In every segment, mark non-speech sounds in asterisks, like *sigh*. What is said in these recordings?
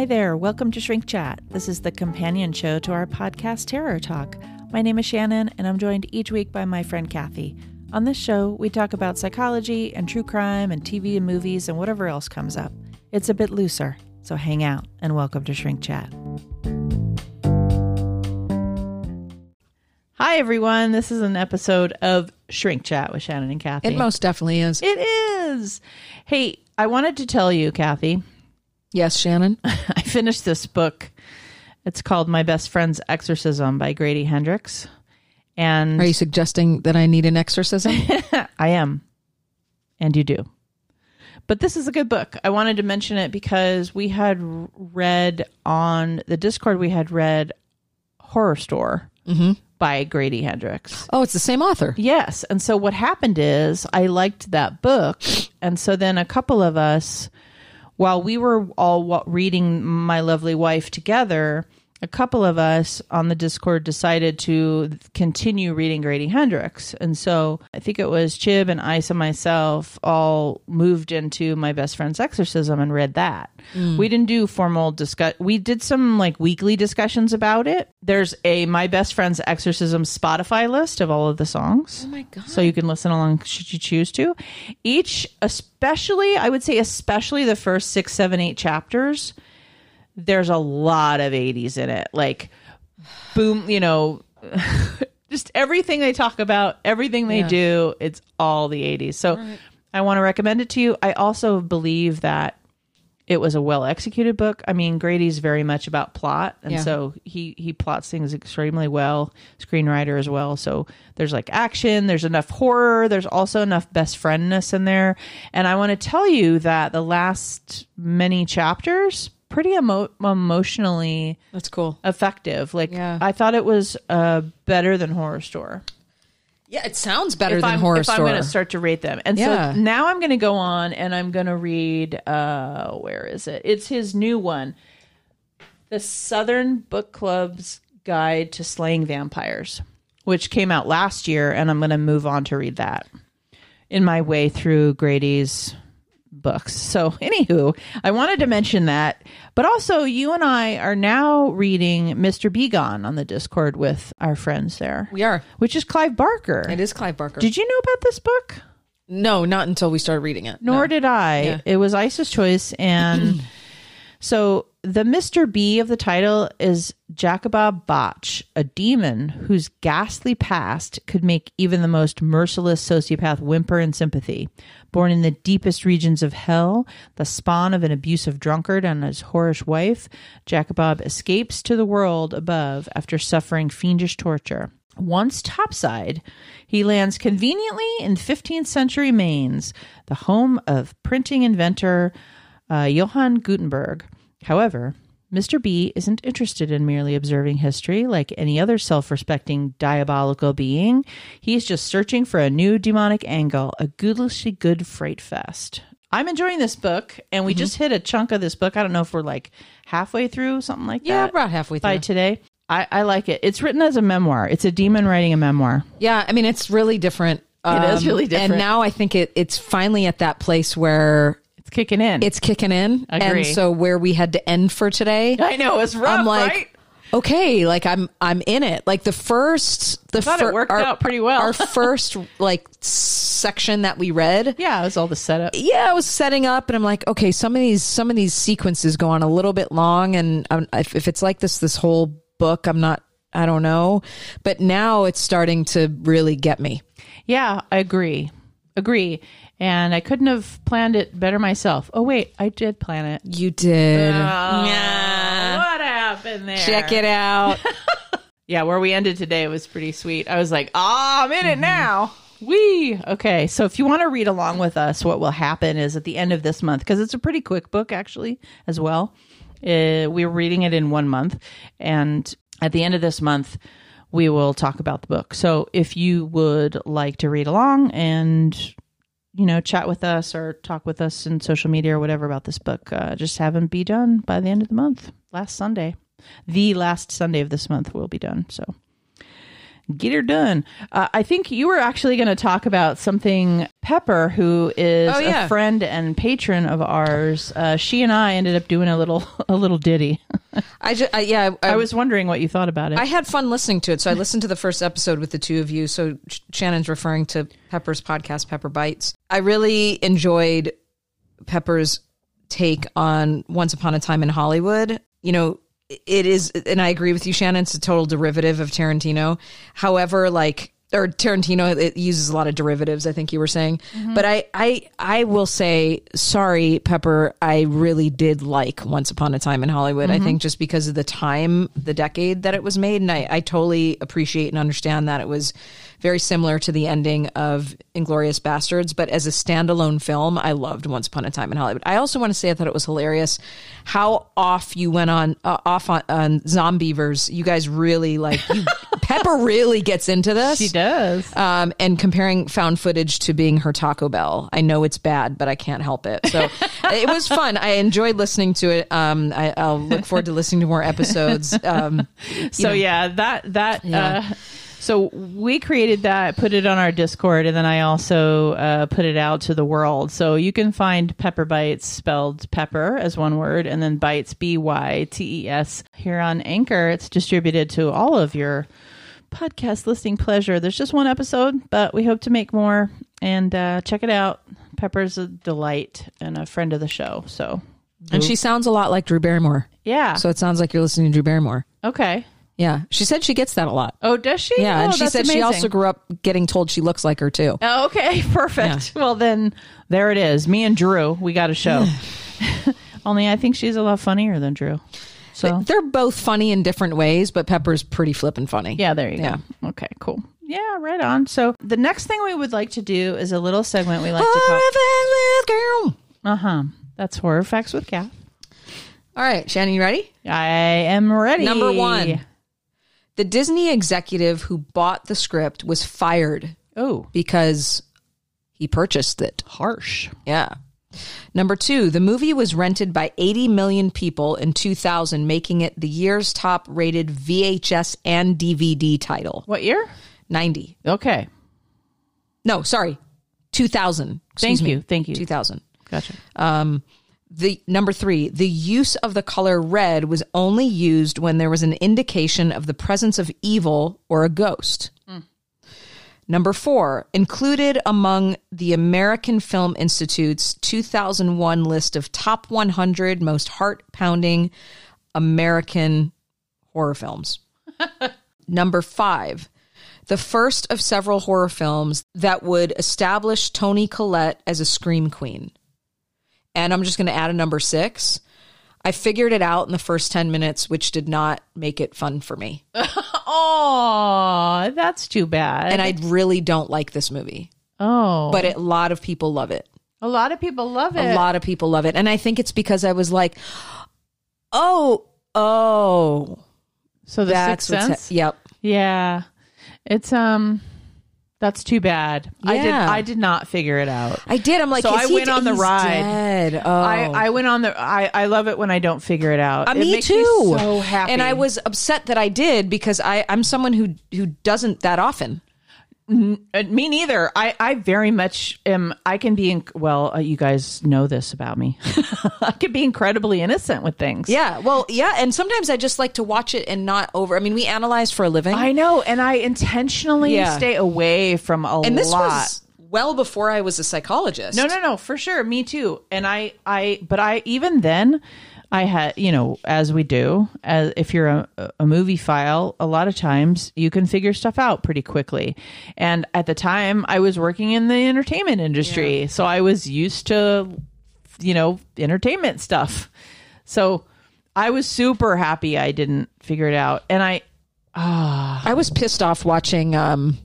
Hi there, welcome to Shrink Chat. This is the companion show to our podcast Terror Talk. My name is Shannon, and I'm joined each week by my friend Kathy. On this show, we talk about psychology and true crime and TV and movies and whatever else comes up. It's a bit looser, so hang out and welcome to Shrink Chat. Hi, everyone. This is an episode of Shrink Chat with Shannon and Kathy. It most definitely is. It is. Hey, I wanted to tell you, Kathy, Yes, Shannon. *laughs* I finished this book. It's called My Best Friend's Exorcism by Grady Hendrix. And Are you suggesting that I need an exorcism? *laughs* I am. And you do. But this is a good book. I wanted to mention it because we had read on the Discord, we had read Horrorstör mm-hmm. by Grady Hendrix. oh, it's the same author. Yes. And so what happened is I liked that book. And so then a couple of us, while we were all reading My Lovely Wife together, a couple of us on the Discord decided to continue reading Grady Hendrix. And so I think it was Chib and Ice and myself all moved into My Best Friend's Exorcism and read that. Mm. We didn't do formal discuss. We did some like weekly discussions about it. There's a My Best Friend's Exorcism Spotify list of all of the songs. Oh my god. So you can listen along should you choose to. Each, especially, I would say, especially the first six, seven, eight chapters, there's a lot of 80s in it. Like, boom, you know, *laughs* just everything they talk about, everything they Yeah. do, it's all the 80s. So I want to recommend it to you. I also believe that it was a well executed book. I mean, Grady's very much about plot, and Yeah. so he he plots things extremely well. Screenwriter as well. So there's like action. There's enough horror. There's also enough best friendness in there. And I want to tell you that the last many chapters pretty emo- emotionally That's cool. effective. Like Yeah. I thought it was uh, better than Horrorstör Yeah, it sounds better if than I'm, Horror if I'm going to start to rate them. And Yeah. so now I'm going to go on and I'm going to read. Uh, where is it? It's his new one, the Southern Book Club's Guide to Slaying Vampires, which came out last year, and I'm going to move on to read that in my way through Grady's books. So, anywho, I wanted to mention that, but also you and I are now reading Mr. B. Gone on the Discord with our friends there, we are. which is Clive Barker. It is Clive Barker. Did you know about this book? no, not until we started reading it. Nor No. did I. Yeah. It was Isis choice, and *clears throat* so the Mr. B of the title is Jakabok Botch, a demon whose ghastly past could make even the most merciless sociopath whimper in sympathy. Born in the deepest regions of hell, the spawn of an abusive drunkard and his whorish wife, Jakabok escapes to the world above after suffering fiendish torture. Once topside, he lands conveniently in 15th century Mainz, the home of printing inventor uh, Johann Gutenberg. However, Mr. B isn't interested in merely observing history like any other self respecting diabolical being. He's just searching for a new demonic angle, a goodlishly good freight fest. I'm enjoying this book, and we just hit a chunk of this book. I don't know if we're like halfway through, something like Yeah, that. Yeah, about halfway through. By today. I, I like it. It's written as a memoir. It's a demon writing a memoir. yeah, I mean it's really different. Um, It is really different. And now I think it it's finally at that place where It's kicking in. it's kicking in. Agree. And so where we had to end for today, *laughs* I know it's rough, I'm like, right? okay, like I'm I'm in it. Like the first, the thought it worked our, out pretty well. our *laughs* first like section that we read, Yeah, it was all the setup. yeah, I was setting up, and I'm like, okay, some of these some of these sequences go on a little bit long, and um, if, if it's like this this whole book, I'm not, I don't know, but now it's starting to really get me. Yeah, I agree. Agree. And I couldn't have planned it better myself. Oh wait, I did plan it. You did, Yeah. What happened there? check it out. *laughs* Yeah, where we ended today was pretty sweet. I was like, ah, I'm in it now. Wee. Okay, so if you want to read along with us, what will happen is at the end of this month, because it's a pretty quick book actually as well. Uh, we're reading it in one month, and at the end of this month, we will talk about the book. So if you would like to read along and you know chat with us or talk with us in social media or whatever about this book, uh, just have them be done by the end of the month. Last Sunday, the last Sunday of this month will be done. So Get her done. Uh, I think you were actually going to talk about something. Pepper, who is Oh, yeah. a friend and patron of ours, uh, she and I ended up doing a little *laughs* a little ditty. *laughs* I just, I, yeah, I, I was wondering what you thought about it. I had fun listening to it. So I listened to the first episode with the two of you. So Sh- Shannon's referring to Pepper's podcast, PepperBytes. I really enjoyed Pepper's take on Once Upon a Time in Hollywood. You know, it is, and I agree with you, Shannon, it's a total derivative of Tarantino. However, like, or Tarantino, it uses a lot of derivatives. I think you were saying, mm-hmm. but I, I, I will say, sorry, Pepper. I really did like Once Upon a Time in Hollywood. I mm-hmm. think just because of the time, the decade that it was made, and I, I totally appreciate and understand that it was very similar to the ending of Inglourious Basterds. But as a standalone film, I loved Once Upon a Time in Hollywood. I also want to say I thought it was hilarious how off you went on uh, off on, on Zombeavers. You guys really like you. *laughs* Pepper really gets into this she does. um, and comparing found footage to being her Taco Bell. I know it's bad, but I can't help it. So *laughs* it was fun. I enjoyed listening to it. Um, I, I'll look forward to listening to more episodes. Um, *laughs* so yeah, that that. Uh, so we created that, put it on our Discord, and then I also uh, put it out to the world. So you can find PepperBytes spelled pepper as one word, and then bites B Y T E S here on Anchor. It's distributed to all of your podcast listening pleasure. There's just one episode, but we hope to make more. And uh, check it out. Pepper's a delight and a friend of the show. So and she sounds a lot like Drew Barrymore. yeah, So it sounds like you're listening to Drew Barrymore. okay. Yeah. She said she gets that a lot. Oh, does she? Yeah. Oh, and she said she also grew up getting told she looks like her too. Oh, okay, *laughs* perfect. Well, then there it is. Me and Drew, we got a show. *laughs* *laughs* Only I think she's a lot funnier than Drew. So They're both funny in different ways, but Pepper's pretty flippin' funny. yeah, there you Yeah. go. Okay, cool. Yeah, right on. So the next thing we would like to do is a little segment we like to call. Horror Facts with Girl. Uh huh. That's horror facts with Kath. All right, Shannon, you ready? I am ready. Number one. The Disney executive who bought the script was fired Oh, because he purchased it. harsh. Yeah. Number two, the movie was rented by 80 million people in 2000, making it the year's top rated VHS and DVD title. What year? 90. Okay. No, sorry. 2000. Excuse Thank me. you. Thank you. 2000. Gotcha. Um, The number three, the use of the color red was only used when there was an indication of the presence of evil or a ghost. Number four, included among the American Film Institute's 2001 list of top 100 most heart pounding American horror films. *laughs* Number five, the first of several horror films that would establish Toni Collette as a scream queen. And I'm just going to add a number six. I figured it out in the first 10 minutes, which did not make it fun for me. *laughs* Oh, that's too bad. And I really don't like this movie, oh, but it, a lot of people love it. a lot of people love it. A lot of people love it. And I think it's because I was like, oh, oh, So the that's Sixth Sense. yep. Yeah. It's um that's too bad. I did Yeah. I did not figure it out. I did. I'm like, So I went d- on the ride. dead. Oh. I, I went on the I, I love it when I don't figure it out. Uh, it me makes too. Me so happy. And I was upset that I did because I, I'm someone who who doesn't that often. Uh, me neither. I, I very much am. I can be. In, well, uh, you guys know this about me. *laughs* I can be incredibly innocent with things. Yeah. Well, yeah. And sometimes I just like to watch it and not over. I mean, we analyze for a living. I know, and I intentionally Yeah. stay away from a and this lot. was well before I was a psychologist. No, no, no, for sure. Me too. And I, I, but I, even then, I had, you know, as we do, as if you're a, a movie file, a lot of times you can figure stuff out pretty quickly. And at the time, I was working in the entertainment industry. So I was used to, you know, entertainment stuff. So I was super happy I didn't figure it out. And I, I was pissed off watching. Um,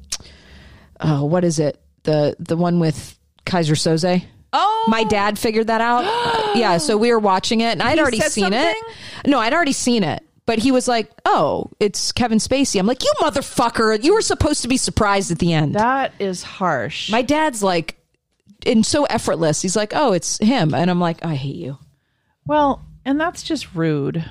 uh, what is it? The the one with Keyser Söze. Oh, My dad figured that out. Uh, *gasps* yeah, so we were watching it, and I'd He already said seen it. something? No, I'd already seen it. But he was like, "Oh, it's Kevin Spacey." I'm like, "You motherfucker! You were supposed to be surprised at the end." that is harsh. My dad's like, and so effortless. He's like, "Oh, it's him," and I'm like, "I hate you." well, and that's just rude.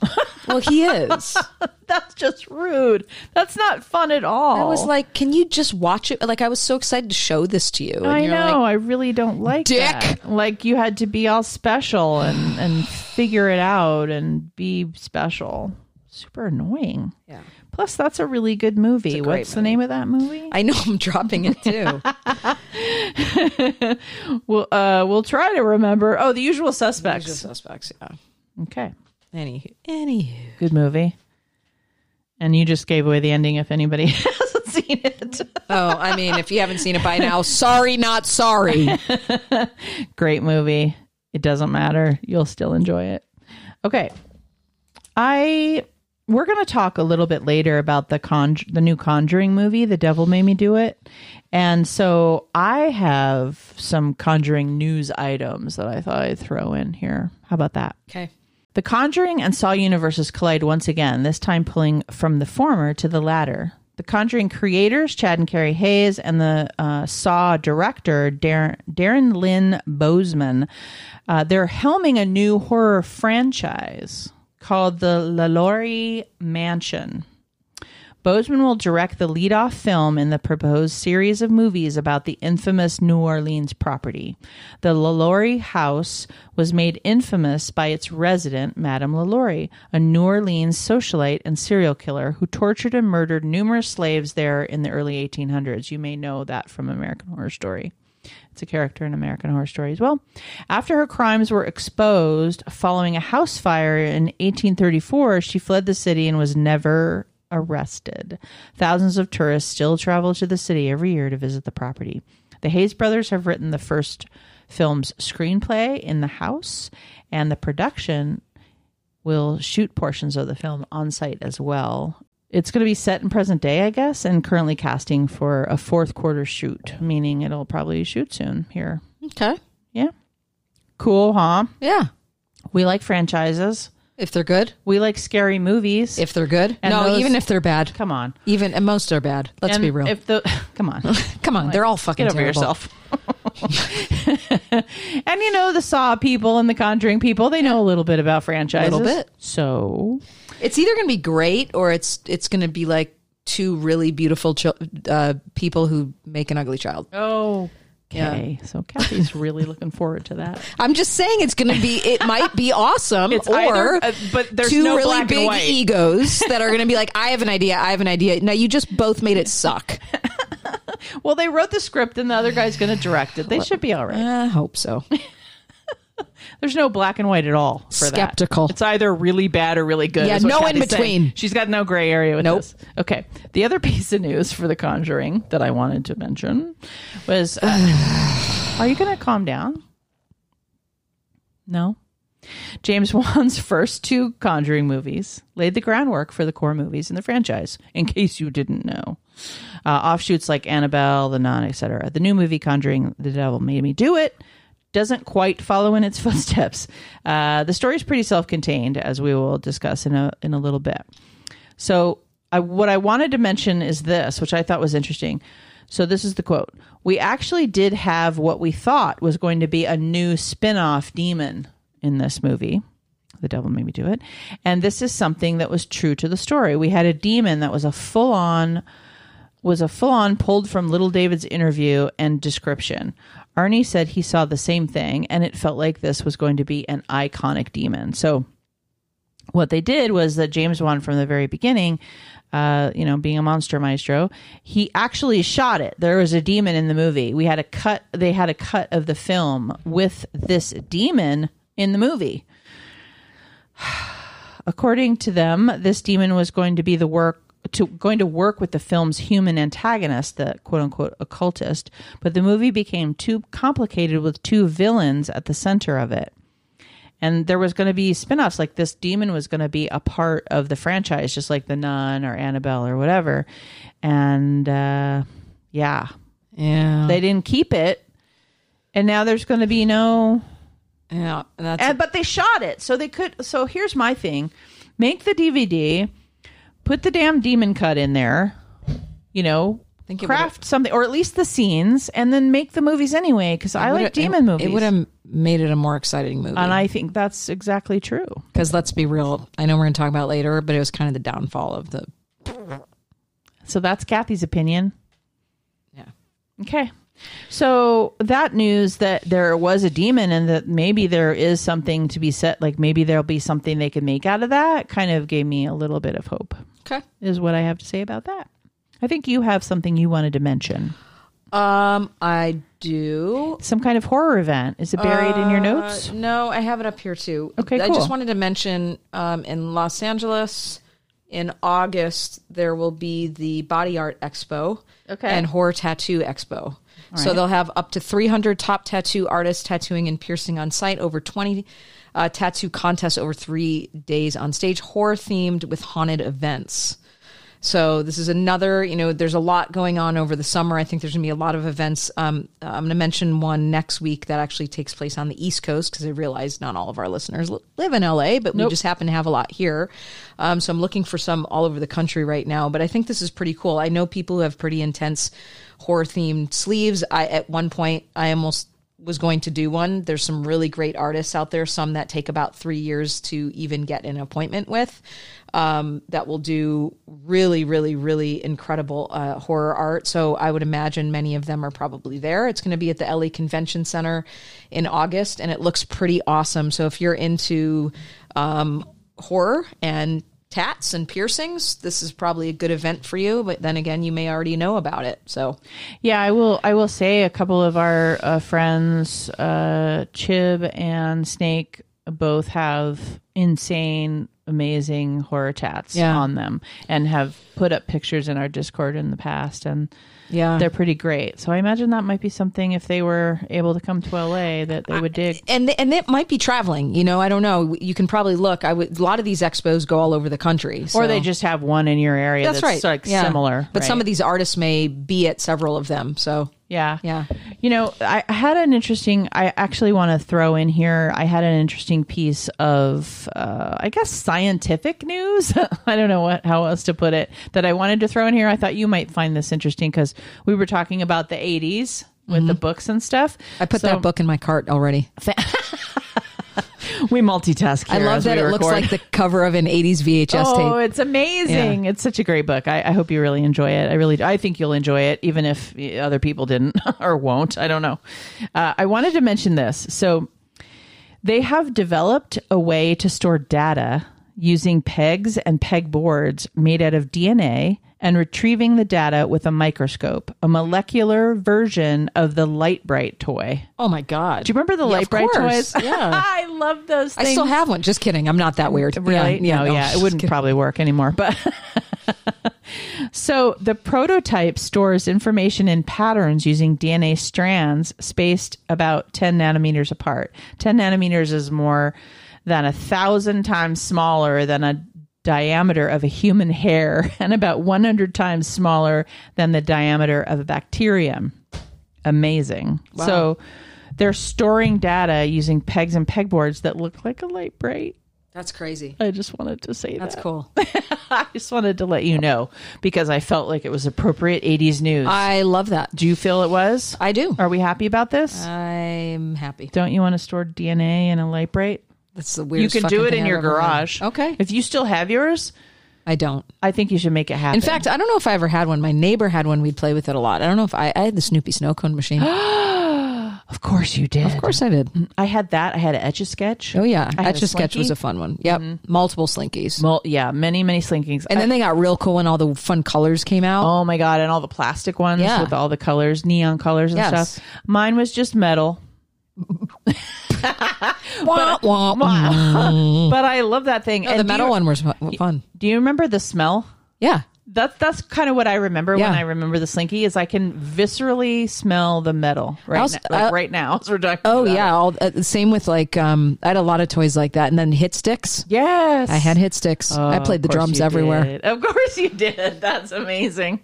*laughs* Well, he is. *laughs* That's just rude. That's not fun at all. I was like, can you just watch it? Like, I was so excited to show this to you. And I you're know. like, I really don't like Dick. that. Like you had to be all special and and figure it out and be special. Super annoying. Yeah. Plus, that's a really good movie. What's the name of that movie? I know I'm dropping it too. *laughs* We'll uh we'll try to remember. Oh, The Usual Suspects. The Usual suspects. Yeah. Okay, Anywho, anywho. good movie. And you just gave away the ending if anybody *laughs* hasn't seen it. Oh, I mean, if you haven't seen it by now, sorry, not sorry. *laughs* Great movie. It doesn't matter. You'll still enjoy it. Okay. I we're going to talk a little bit later about the con the new Conjuring movie, The Devil Made Me Do It. And so I have some Conjuring news items that I thought I'd throw in here. How about that? Okay. The Conjuring and Saw universes collide once again, this time pulling from the former to the latter. The Conjuring creators, Chad and Carey Hayes, and the uh, Saw director, Darren, Darren Lynn Bousman, uh, they're helming a new horror franchise called the LaLaurie Mansion. Bousman will direct the lead-off film in the proposed series of movies about the infamous New Orleans property. The LaLaurie house was made infamous by its resident, Madame LaLaurie, a New Orleans socialite and serial killer who tortured and murdered numerous slaves there in the early 1800s. You may know that from American Horror Story. It's a character in American Horror Story as well. After her crimes were exposed following a house fire in 1834, she fled the city and was never arrested. Thousands of tourists still travel to the city every year to visit the property. The Hayes brothers have written the first film's screenplay in the house, and the production will shoot portions of the film on site as well. It's going to be set in present day, I guess, and currently casting for a fourth quarter shoot, meaning it'll probably shoot soon here. Okay. Yeah. Cool, huh? Yeah. We like franchises. If they're good. We like scary movies. If they're good. And no, those- even if they're bad. come on. Even and most are bad. Let's And be real. If the *laughs* come on. *laughs* Come on, they're all fucking Get over terrible. yourself. *laughs* and you know the Saw people and the Conjuring people, they know a little bit about franchises. Little bit. So It's either going to be great or it's it's going to be like two really beautiful chil- uh, people who make an ugly child. Oh okay. So Kathy's really looking forward to that. *laughs* I'm just saying it's going to be. It might be awesome, It's or either- uh, but there's two no really big egos *laughs* that are going to be like, "I have an idea. I have an idea." Now you just both made it suck. Well, they wrote the script and the other guy's going to direct it. They should be all right. I hope so. *laughs* There's no black and white at all for Skeptical. that. It's either really bad or really good. Yeah, no in Kathy's saying. between. She's got no gray area with Nope. this. Okay. The other *laughs* piece of news for The Conjuring that I wanted to mention was uh, *sighs* Are you going to calm down? No. James *laughs* Wan's first two Conjuring movies laid the groundwork for the core movies in the franchise, in case you didn't know. Uh, offshoots like Annabelle, The Nun, etc. The new movie Conjuring The Devil Made Me Do It doesn't quite follow in its *laughs* footsteps. Uh, the story is pretty self-contained, as we will discuss in a in a little bit. So, I, what I wanted to mention is this, which I thought was interesting. So, this is the quote: "We actually did have what we thought was going to be a new spin-off demon in this movie." The devil made me do it. And this is something that was true to the story. We had a demon that was a full on was a full on pulled from Little David's interview and description. Arne said he saw the same thing and it felt like this was going to be an iconic demon. So what they did was that James Wan from the very beginning, uh, you know, being a monster maestro, he actually shot it. There was a demon in the movie. We had a cut they had a cut of the film with this demon in the movie. *sighs* According to them, this demon was going to be the work to going to work with the film's human antagonist, the quote unquote occultist, but the movie became too complicated with two villains at the center of it. And there was going to be spin-offs like this demon was going to be a part of the franchise just like the nun or Annabelle or whatever. And uh yeah, Yeah, they didn't keep it. And now there's going to be no yeah. That's and, but they shot it, so they could. So here's my thing: make the DVD, put the damn demon cut in there. You know, think it craft something, or at least the scenes, and then make the movies anyway. Because I like demon it, movies, It would have made it a more exciting movie. and I think that's exactly true. Because let's be real, I know we're going to talk about it later, but it was kind of the downfall of the. So that's Kathy's opinion. Yeah. Okay. So that news that there was a demon and that maybe there is something to be said, like maybe there'll be something they can make out of that, kind of gave me a little bit of hope. Okay. Is what I have to say about that. I think you have something you wanted to mention. Um, I do. Some kind of horror event. Is it buried in your notes? Uh, no, I have it up here too. Okay, I cool. just wanted to mention um, in Los Angeles in August there will be the Body Art Expo Okay. and Horror Tattoo Expo. So right. they'll have up to 300 top tattoo artists tattooing and piercing on site, over 20 uh, tattoo contests over three days on stage, horror themed with haunted events. So this is another, you know, there's a lot going on over the summer. I think there's going to be a lot of events. Um, I'm going to mention one next week that actually takes place on the East Coast because I realize not all of our listeners live in LA, but we just happen to have a lot here. Um, so I'm looking for some all over the country right now. But I think this is pretty cool. I know people who have pretty intense horror themed sleeves. I at one point I almost was going to do one. There's some really great artists out there, some that take about three years to even get an appointment with, um, that will do really, really, really incredible uh, horror art. So I would imagine many of them are probably there. It's going to be at the LA Convention Center in August, and it looks pretty awesome. So if you're into um, horror and tats and piercings, this is probably a good event for you. But then again, you may already know about it. So Yeah, I will. I will say a couple of our uh, friends, uh, Chib and Snake, both have insane, amazing horror tats Yeah. on them, and have put up pictures in our Discord in the past, and yeah, they're pretty great. So I imagine that might be something if they were able to come to LA that they would dig. and and it might be traveling. You know, I don't know. You can probably look. I would. A lot of these expos go all over the country, Or they just have one in your area That's, that's, right, like Yeah. similar. But some of these artists may be at several of them. So Yeah. Yeah. You know, I had an interesting, I actually want to throw in here, I had an interesting piece of, uh, I guess, scientific news. *laughs* I don't know what, how else to put it that I wanted to throw in here. I thought you might find this interesting because we were talking about the 80s with the books and stuff. Mm-hmm. I put So that book in my cart already. *laughs* *laughs* We multitask. I love that it looks like the cover of an '80s VHS Oh, tape. Oh, it's amazing! It's such a great book. I, I hope you really enjoy it. I really, I think you'll enjoy it, even if other people didn't *laughs* or won't. I don't know. Uh, I wanted to mention this. So, they have developed a way to store data using pegs and pegboards made out of DNA and retrieving the data with a microscope, a molecular version of the Lite-Brite toy. Oh my god! Do you remember the Yeah, Lite-Brite course. toys? Yeah. *laughs* I love those I still have one. Just kidding. I'm not that weird. Really? Yeah. no, yeah, it wouldn't kidding. probably work anymore. But *laughs* so the prototype stores information in patterns using DNA strands spaced about 10 nanometers apart. 10 nanometers is more than a thousand times smaller than a diameter of a human hair *laughs* and about 100 times smaller than the diameter of a bacterium. Amazing. So they're storing data using pegs and pegboards that look like a Lite-Brite. That's crazy. I just wanted to say That's that. cool. *laughs* I just wanted to let you know because I felt like it was appropriate 80s news. I love that. Do you feel it was? I do. Are we happy about this? I'm happy. Don't you want to store DNA in a Lite-Brite? That's the weirdest. You can do it in your garage. Okay. If you still have yours, I don't. I think you should make it happen. In fact, I don't know if I ever had one. My neighbor had one. We'd play with it a lot. I don't know if I, I had the Snoopy snow cone machine. *gasps* of course you did. Of course I did. I had that. I had an etch a sketch. Oh yeah, Etch a Sketch was a fun one. Yep, mm-hmm. multiple slinkies. Well, yeah, many, many slinkies. And then they got real cool when all the fun colors came out. Oh my god! And all the plastic ones Yeah. with all the colors, neon colors and Yes. stuff. Mine was just metal, *laughs* Wah. *laughs* but I love that thing. No, And the do metal you- one was fun. Do you remember the smell? Yeah. That's that's kind of what I remember Yeah. when I remember the slinky. Is I can viscerally smell the metal right was- now, like uh, right now. *laughs* as we're talking Oh yeah. All uh, same with like um. I had a lot of toys like that, and then Hit Stix. Yes, I had Hit Stix. Oh, I played the drums everywhere. did. Of course you did. *laughs* That's amazing.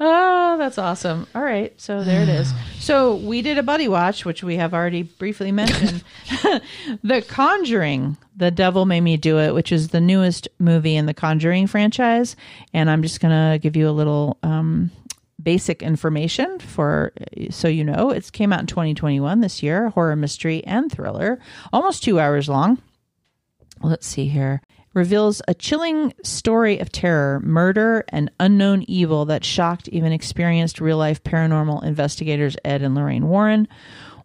Oh, that's awesome. All right, so there it is. *sighs* So we did a buddy watch, which we have already briefly mentioned. *laughs* the Conjuring, The Devil Made Me Do It, which is the newest movie in the Conjuring franchise, and I'm just gonna give you a little um, basic information for so you know. It came out in 2021 this year, horror mystery and thriller, almost 2 hours long. Let's see here. Reveals a chilling story of terror, murder, and unknown evil that shocked even experienced real life paranormal investigators Ed and Lorraine Warren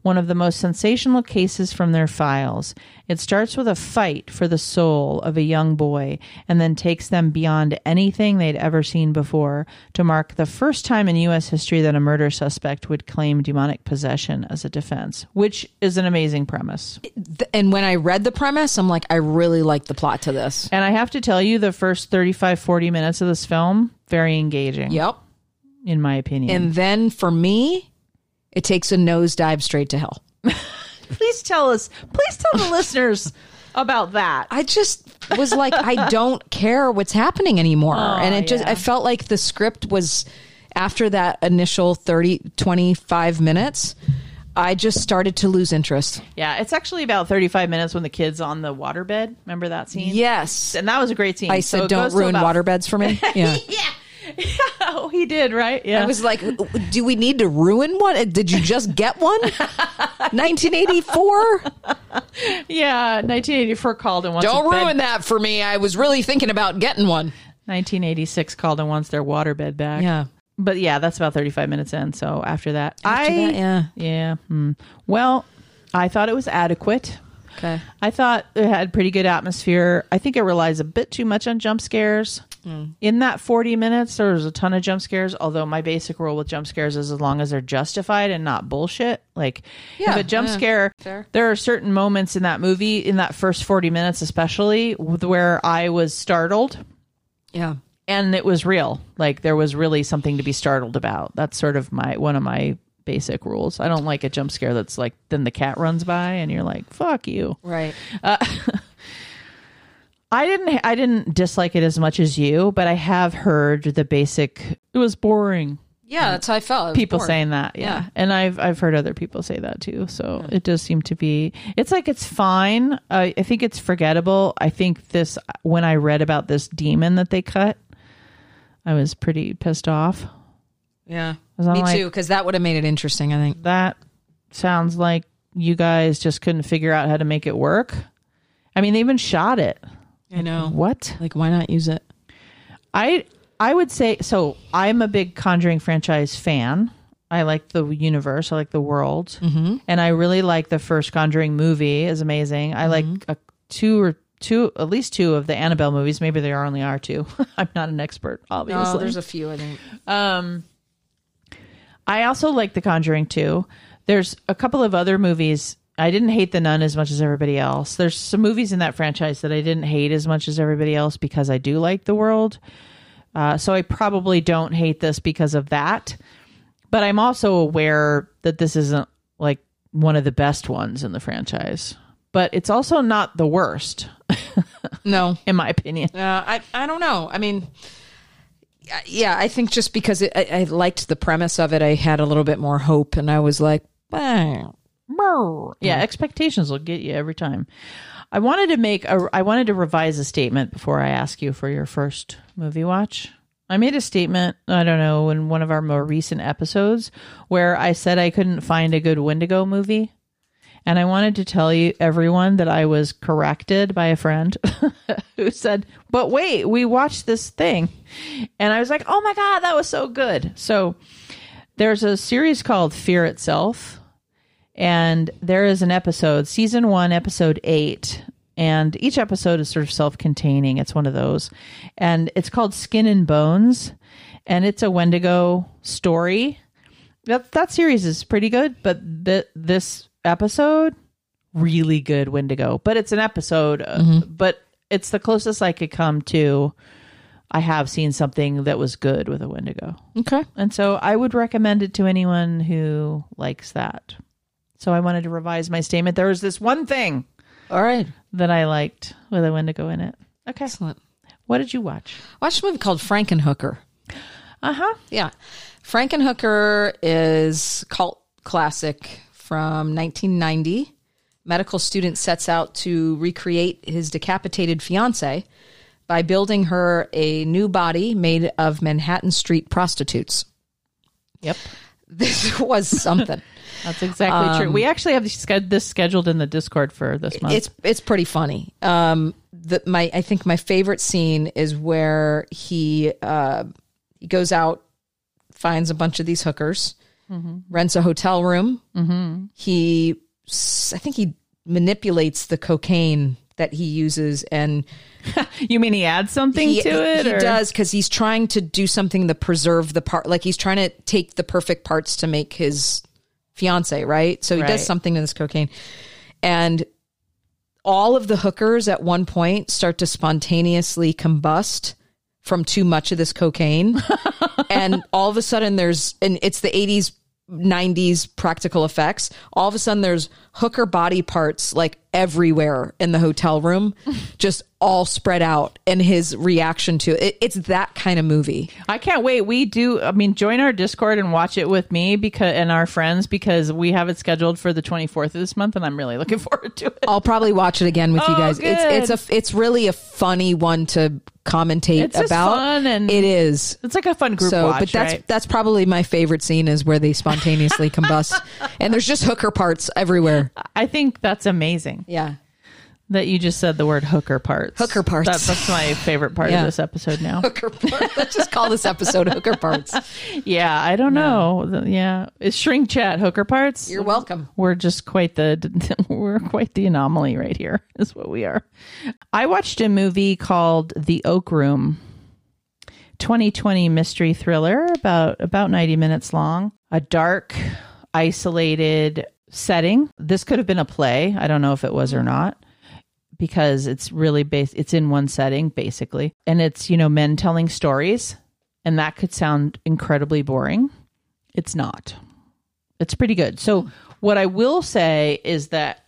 one of the most sensational cases from their files. It starts with a fight for the soul of a young boy and then takes them beyond anything they'd ever seen before to mark the first time in U.S. history that a murder suspect would claim demonic possession as a defense, which is an amazing premise. And when I read the premise, I'm like, I really like the plot to this. And I have to tell you, the first 35, 40 minutes of this film, very engaging. Yep. In my opinion. And then for me, it takes a nosedive straight to hell. *laughs* please tell us, please tell the listeners about that. I just was like, I don't care what's happening anymore. Oh, and it just, yeah. I felt like the script was after that initial 30, 25 minutes, I just started to lose interest. Yeah, it's actually about 35 minutes when the kid's on the waterbed. Remember that scene? Yes. And that was a great scene. I said, it don't ruin about- waterbeds for me. *laughs* Yeah. yeah. *laughs* oh, he did, right? Yeah. I was like, do we need to ruin one? Did you just get one? *laughs* 1984? yeah, 1984 called and wants Don't his bed- ruin that for me. I was really thinking about getting one. 1986 called and wants their waterbed back. Yeah. But yeah, that's about 35 minutes in. So after that, After I that, yeah. yeah. hmm. Well, I thought it was adequate. Okay. I thought it had pretty good atmosphere. I think it relies a bit too much on jump scares. Hmm. In that 40 minutes, there was a ton of jump scares. Although my basic rule with jump scares is as long as they're justified and not bullshit. Like, Yeah, if a jump yeah, scare, fair. there are certain moments in that movie, in that first 40 minutes especially, where I was startled Yeah. and it was real. Like, there was really something to be startled about. That's sort of my one of my basic rules. I don't like a jump scare that's like, then the cat runs by and you're like, fuck you. Right. *laughs* I didn't I didn't dislike it as much as you, but I have heard the basic it was boring. Yeah, that's how I felt. I People bored. saying that, yeah. Yeah. And I've I've heard other people say that too. So it does seem to be it's like it's fine. Uh, I think it's forgettable. I think this when I read about this demon that they cut, I was pretty pissed off. Yeah, Me like- too, because that would have made it interesting, I think. That sounds like you guys just couldn't figure out how to make it work. I mean, they even shot it. I know. What? Like, why not use it? I I would say so. I'm a big Conjuring franchise fan. I like the universe. I like the world, mm-hmm. and I really like the first Conjuring movie. is amazing. I like a, two or two, at least two of the Annabelle movies. Maybe there only are two. *laughs* I'm not an expert, obviously. No, there's a few, I think. Um, I also like The Conjuring too. There's a couple of other movies. I didn't hate The Nun as much as everybody else. There's some movies in that franchise that I didn't hate as much as everybody else because I do like the world. Uh, so I probably don't hate this because of that. But I'm also aware that this isn't like one of the best ones in the franchise. But it's also not the worst, *laughs* No. in my opinion. Uh, I, I don't know. I mean, yeah, I think just because it, I, I liked the premise of it, I had a little bit more hope, and I was like. Yeah, expectations will get you every time. I wanted to make a I wanted to revise a statement before I ask you for your first movie watch. I made a statement, I don't know, in one of our more recent episodes where I said I couldn't find a good Wendigo movie. And I wanted to tell you everyone that I was corrected by a friend *laughs* who said, "But wait, we watched this thing." And I was like, "Oh my god, that was so good." So there's a series called Fear Itself and there is an episode, season one, episode eight. And each episode is sort of self containing. It's one of those. And it's called Skin and Bones. And it's a Wendigo story. That, that series is pretty good, but th- this episode, really good Wendigo. But it's an episode, uh, but it's the closest I could come to. I have seen something that was good with a Wendigo. Okay. And so I would recommend it to anyone who likes that. So I wanted to revise my statement. There was this one thing All right. that I liked with a Wendigo in it. Okay. Excellent. What did you watch? I watched a movie called Frankenhooker. Uh huh. Yeah. Frankenhooker is cult classic from 1990. Medical student sets out to recreate his decapitated fiance by building her a new body made of Manhattan Street prostitutes. Yep. This *laughs* was something. That's exactly true. We actually have this scheduled in the Discord for this month. it's it's pretty funny. Um, the my I think my favorite scene is where he uh he goes out, finds a bunch of these hookers, rents a hotel room. Mm-hmm. He, I think he manipulates the cocaine that he uses and *laughs* you mean he adds something he, to it? he or- does because he's trying to do something to preserve the part like he's trying to take the perfect parts to make his fiance right? So he Right. does something to this cocaine. And all of the hookers at one point start to spontaneously combust from too much of this cocaine. *laughs* And all of a sudden there's and it's the 80s 90s practical effects. All of a sudden there's hooker body parts like everywhere in the hotel room. *laughs* Just all spread out and his reaction to it. It's that kind of movie. I can't wait. We do. I mean, join our Discord and watch it with me because and our friends because we have it scheduled for the 24th of this month, and I'm really looking *laughs* forward to it. i'll probably watch it again with you Oh, guys. It's it's a it's really a funny one to commentate It's about. fun and- it is. It's like a fun group so watch, but that's right? that's probably my favorite scene is where they spontaneously combust. *laughs* And there's just hooker parts everywhere. I think that's amazing. Yeah that you just said the word hooker parts. Hooker parts. That, that's my favorite part Yeah. of this episode now. *laughs* hooker parts let's just call this episode hooker parts *laughs* Yeah, I don't know. Yeah, is shrink chat hooker parts? you're welcome we're just quite the *laughs* we're quite the anomaly right here is what we are i watched a movie called the oak room 2020 mystery thriller about about 90 minutes long a dark isolated setting this could have been a play i don't know if it was or not because it's really based it's in one setting basically and it's you know men telling stories and that could sound incredibly boring it's not it's pretty good. So what I will say is that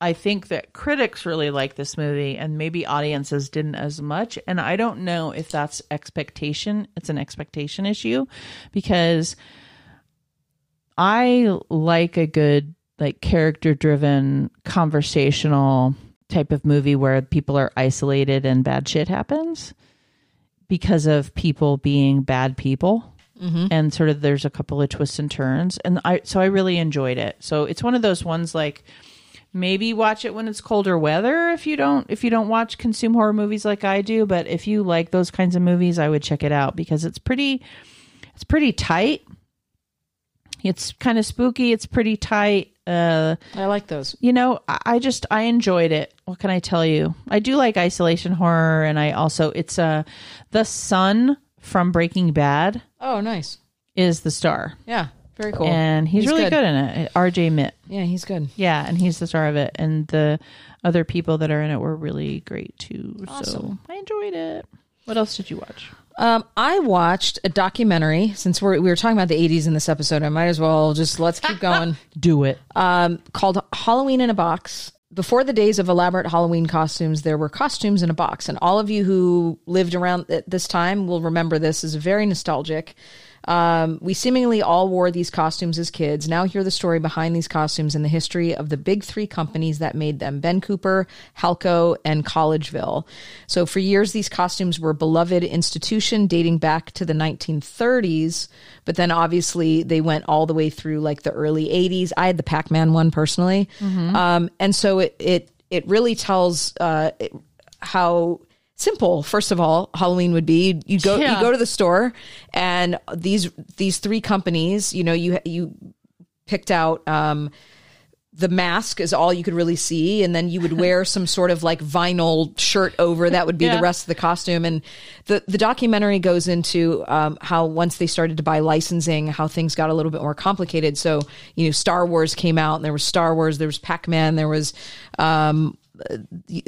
I think that critics really like this movie and maybe audiences didn't as much and I don't know if that's expectation. It's an expectation issue because I like a good like character driven conversational type of movie where people are isolated and bad shit happens because of people being bad people. Mm-hmm. And sort of there's a couple of twists and turns. And i so i really enjoyed it. So it's one of those ones like maybe watch it when it's colder weather if you don't if you don't watch consume horror movies like i do. But if you like those kinds of movies i would check it out because it's pretty it's pretty tight it's kind of spooky it's pretty tight uh i like those. you know I, I just i enjoyed it what can i tell you? I do like isolation horror and i also it's uh the son from breaking bad oh nice. is the star. Yeah very cool. And he's, really good. in it RJ Mitte. Yeah he's good. Yeah and he's the star of it and the other people that are in it were really great too so Awesome. i enjoyed it. What else did you watch Um, I watched a documentary since we're, we were talking about the 80s in this episode. I might as well just let's keep going. *laughs* do it um, called Halloween in a Box. Before the days of elaborate Halloween costumes, there were costumes in a box. And all of you who lived around at this time will remember this as very nostalgic. Um, we seemingly all wore these costumes as kids. Now hear the story behind these costumes and the history of the big three companies that made them Ben Cooper, Halco, and Collegeville. So for years, these costumes were a beloved institution dating back to the 1930s, but then obviously they went all the way through like the early 80s. I had the Pac Man one personally. Um, and so it, it, it really tells uh, it- how simple first of all halloween would be you go Yeah. you go to the store and these these three companies you know you you picked out um the mask is all you could really see and then you would wear some sort of like vinyl shirt over that would be Yeah. the rest of the costume and the the documentary goes into um, how once they started to buy licensing how things got a little bit more complicated so you know star wars came out and there was star wars there was pac-man there was um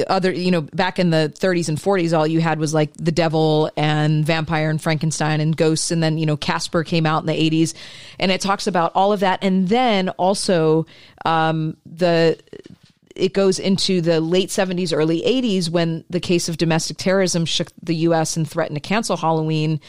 other you know back in the 30s and 40s all you had was like the devil and vampire and frankenstein and ghosts. And then you know casper came out in the 80s and it talks about all of that. And then also um the it goes into the late 70s early 80s when the case of domestic terrorism shook the US and threatened to cancel Halloween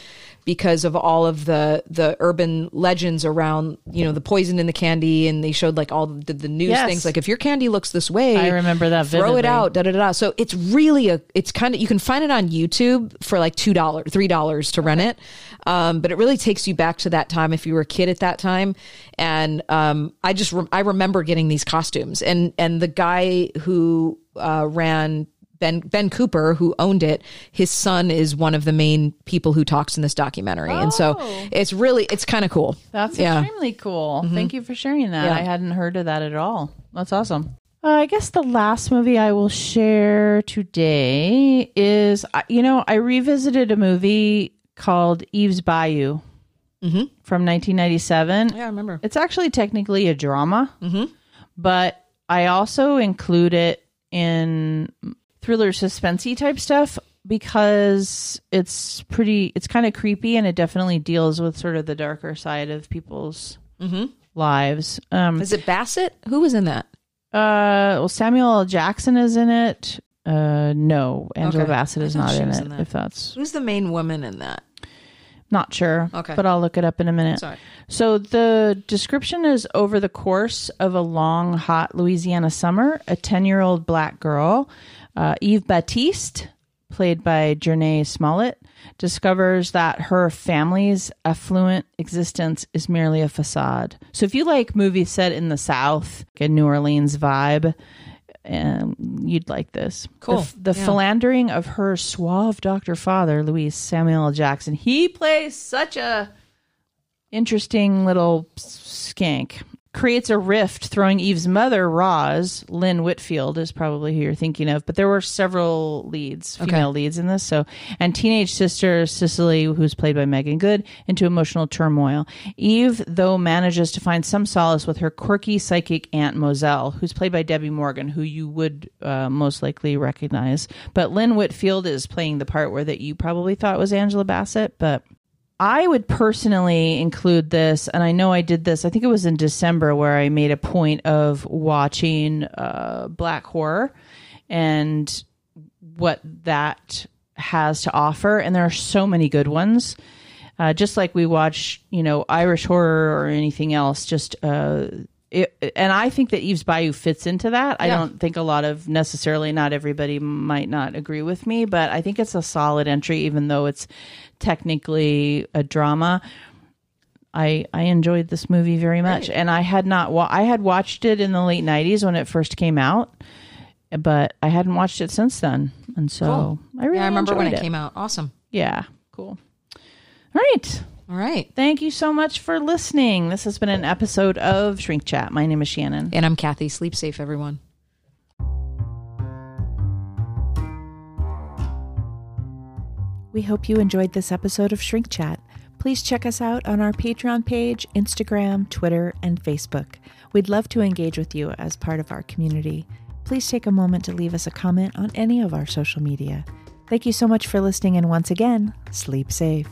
because of all of the the urban legends around you know the poison in the candy and they showed like all the, the news Yes. things like if your candy looks this way I remember that throw it out da da da so it's really a it's kind of you can find it on youtube for like two dollars three dollars to rent it. Um, but it really takes you back to that time if you were a kid at that time. And um, i just re- i remember getting these costumes. And and the guy who uh, ran Ben Ben Cooper, who owned it, his son is one of the main people who talks in this documentary, and so Oh. it's really it's kind of cool. That's Yeah. Mm-hmm. extremely cool. Thank you for sharing that. Yeah. I hadn't heard of that at all. That's awesome. Uh, I guess the last movie I will share today is, you know, I revisited a movie called Eve's Bayou from 1997. Yeah, I remember. It's actually technically a drama, but I also include it in thriller suspensey type stuff because it's pretty it's kind of creepy and it definitely deals with sort of the darker side of people's lives. Um Is it Bassett? Who was in that? uh well Samuel L. Jackson is in it. Uh no, Angela Okay. Bassett is not in it in that. if that's Who's the main woman in that? not sure. Okay. But I'll look it up in a minute. Sorry. So the description is over the course of a long, hot Louisiana summer, a 10 year old black girl, uh, Eve Batiste, played by Jurnee Smollett, discovers that her family's affluent existence is merely a facade. So if you like movies set in the South, like a New Orleans vibe, um, you'd like this. Cool. The, the Yeah. philandering of her suave doctor father, Louis Samuel Jackson. He plays such a interesting little skank. Creates a rift, throwing Eve's mother, Roz, Lynn Whitfield, is probably who you're thinking of, but there were several leads, female leads in this. So, and teenage sister Cisely, who's played by Meagan Good, into emotional turmoil. Eve, though, manages to find some solace with her quirky psychic aunt Mozelle, who's played by Debbi Morgan, who you would uh, most likely recognize. But Lynn Whitfield is playing the part where that you probably thought was Angela Bassett, but I would personally include this, and I know I did this. I think it was in December where I made a point of watching uh, Black Horror and what that has to offer. And there are so many good ones. Uh, just like we watch, you know, Irish horror or anything else. Just uh, it, and I think that Eve's Bayou fits into that. I don't think a lot of necessarily not everybody might not agree with me, but I think it's a solid entry, even though it's technically a drama. I I enjoyed this movie very much, and I had not wa- I had watched it in the late '90s when it first came out, but I hadn't watched it since then, and so Cool. I really Yeah, I remember when enjoyed it came out. Awesome. Yeah, cool. All right. All right. Thank you so much for listening. This has been an episode of Shrink Chat. My name is Shannon. And I'm Kathy. Sleep safe, everyone. We hope you enjoyed this episode of Shrink Chat. Please check us out on our Patreon page, Instagram, Twitter, and Facebook. We'd love to engage with you as part of our community. Please take a moment to leave us a comment on any of our social media. Thank you so much for listening, and once again, sleep safe.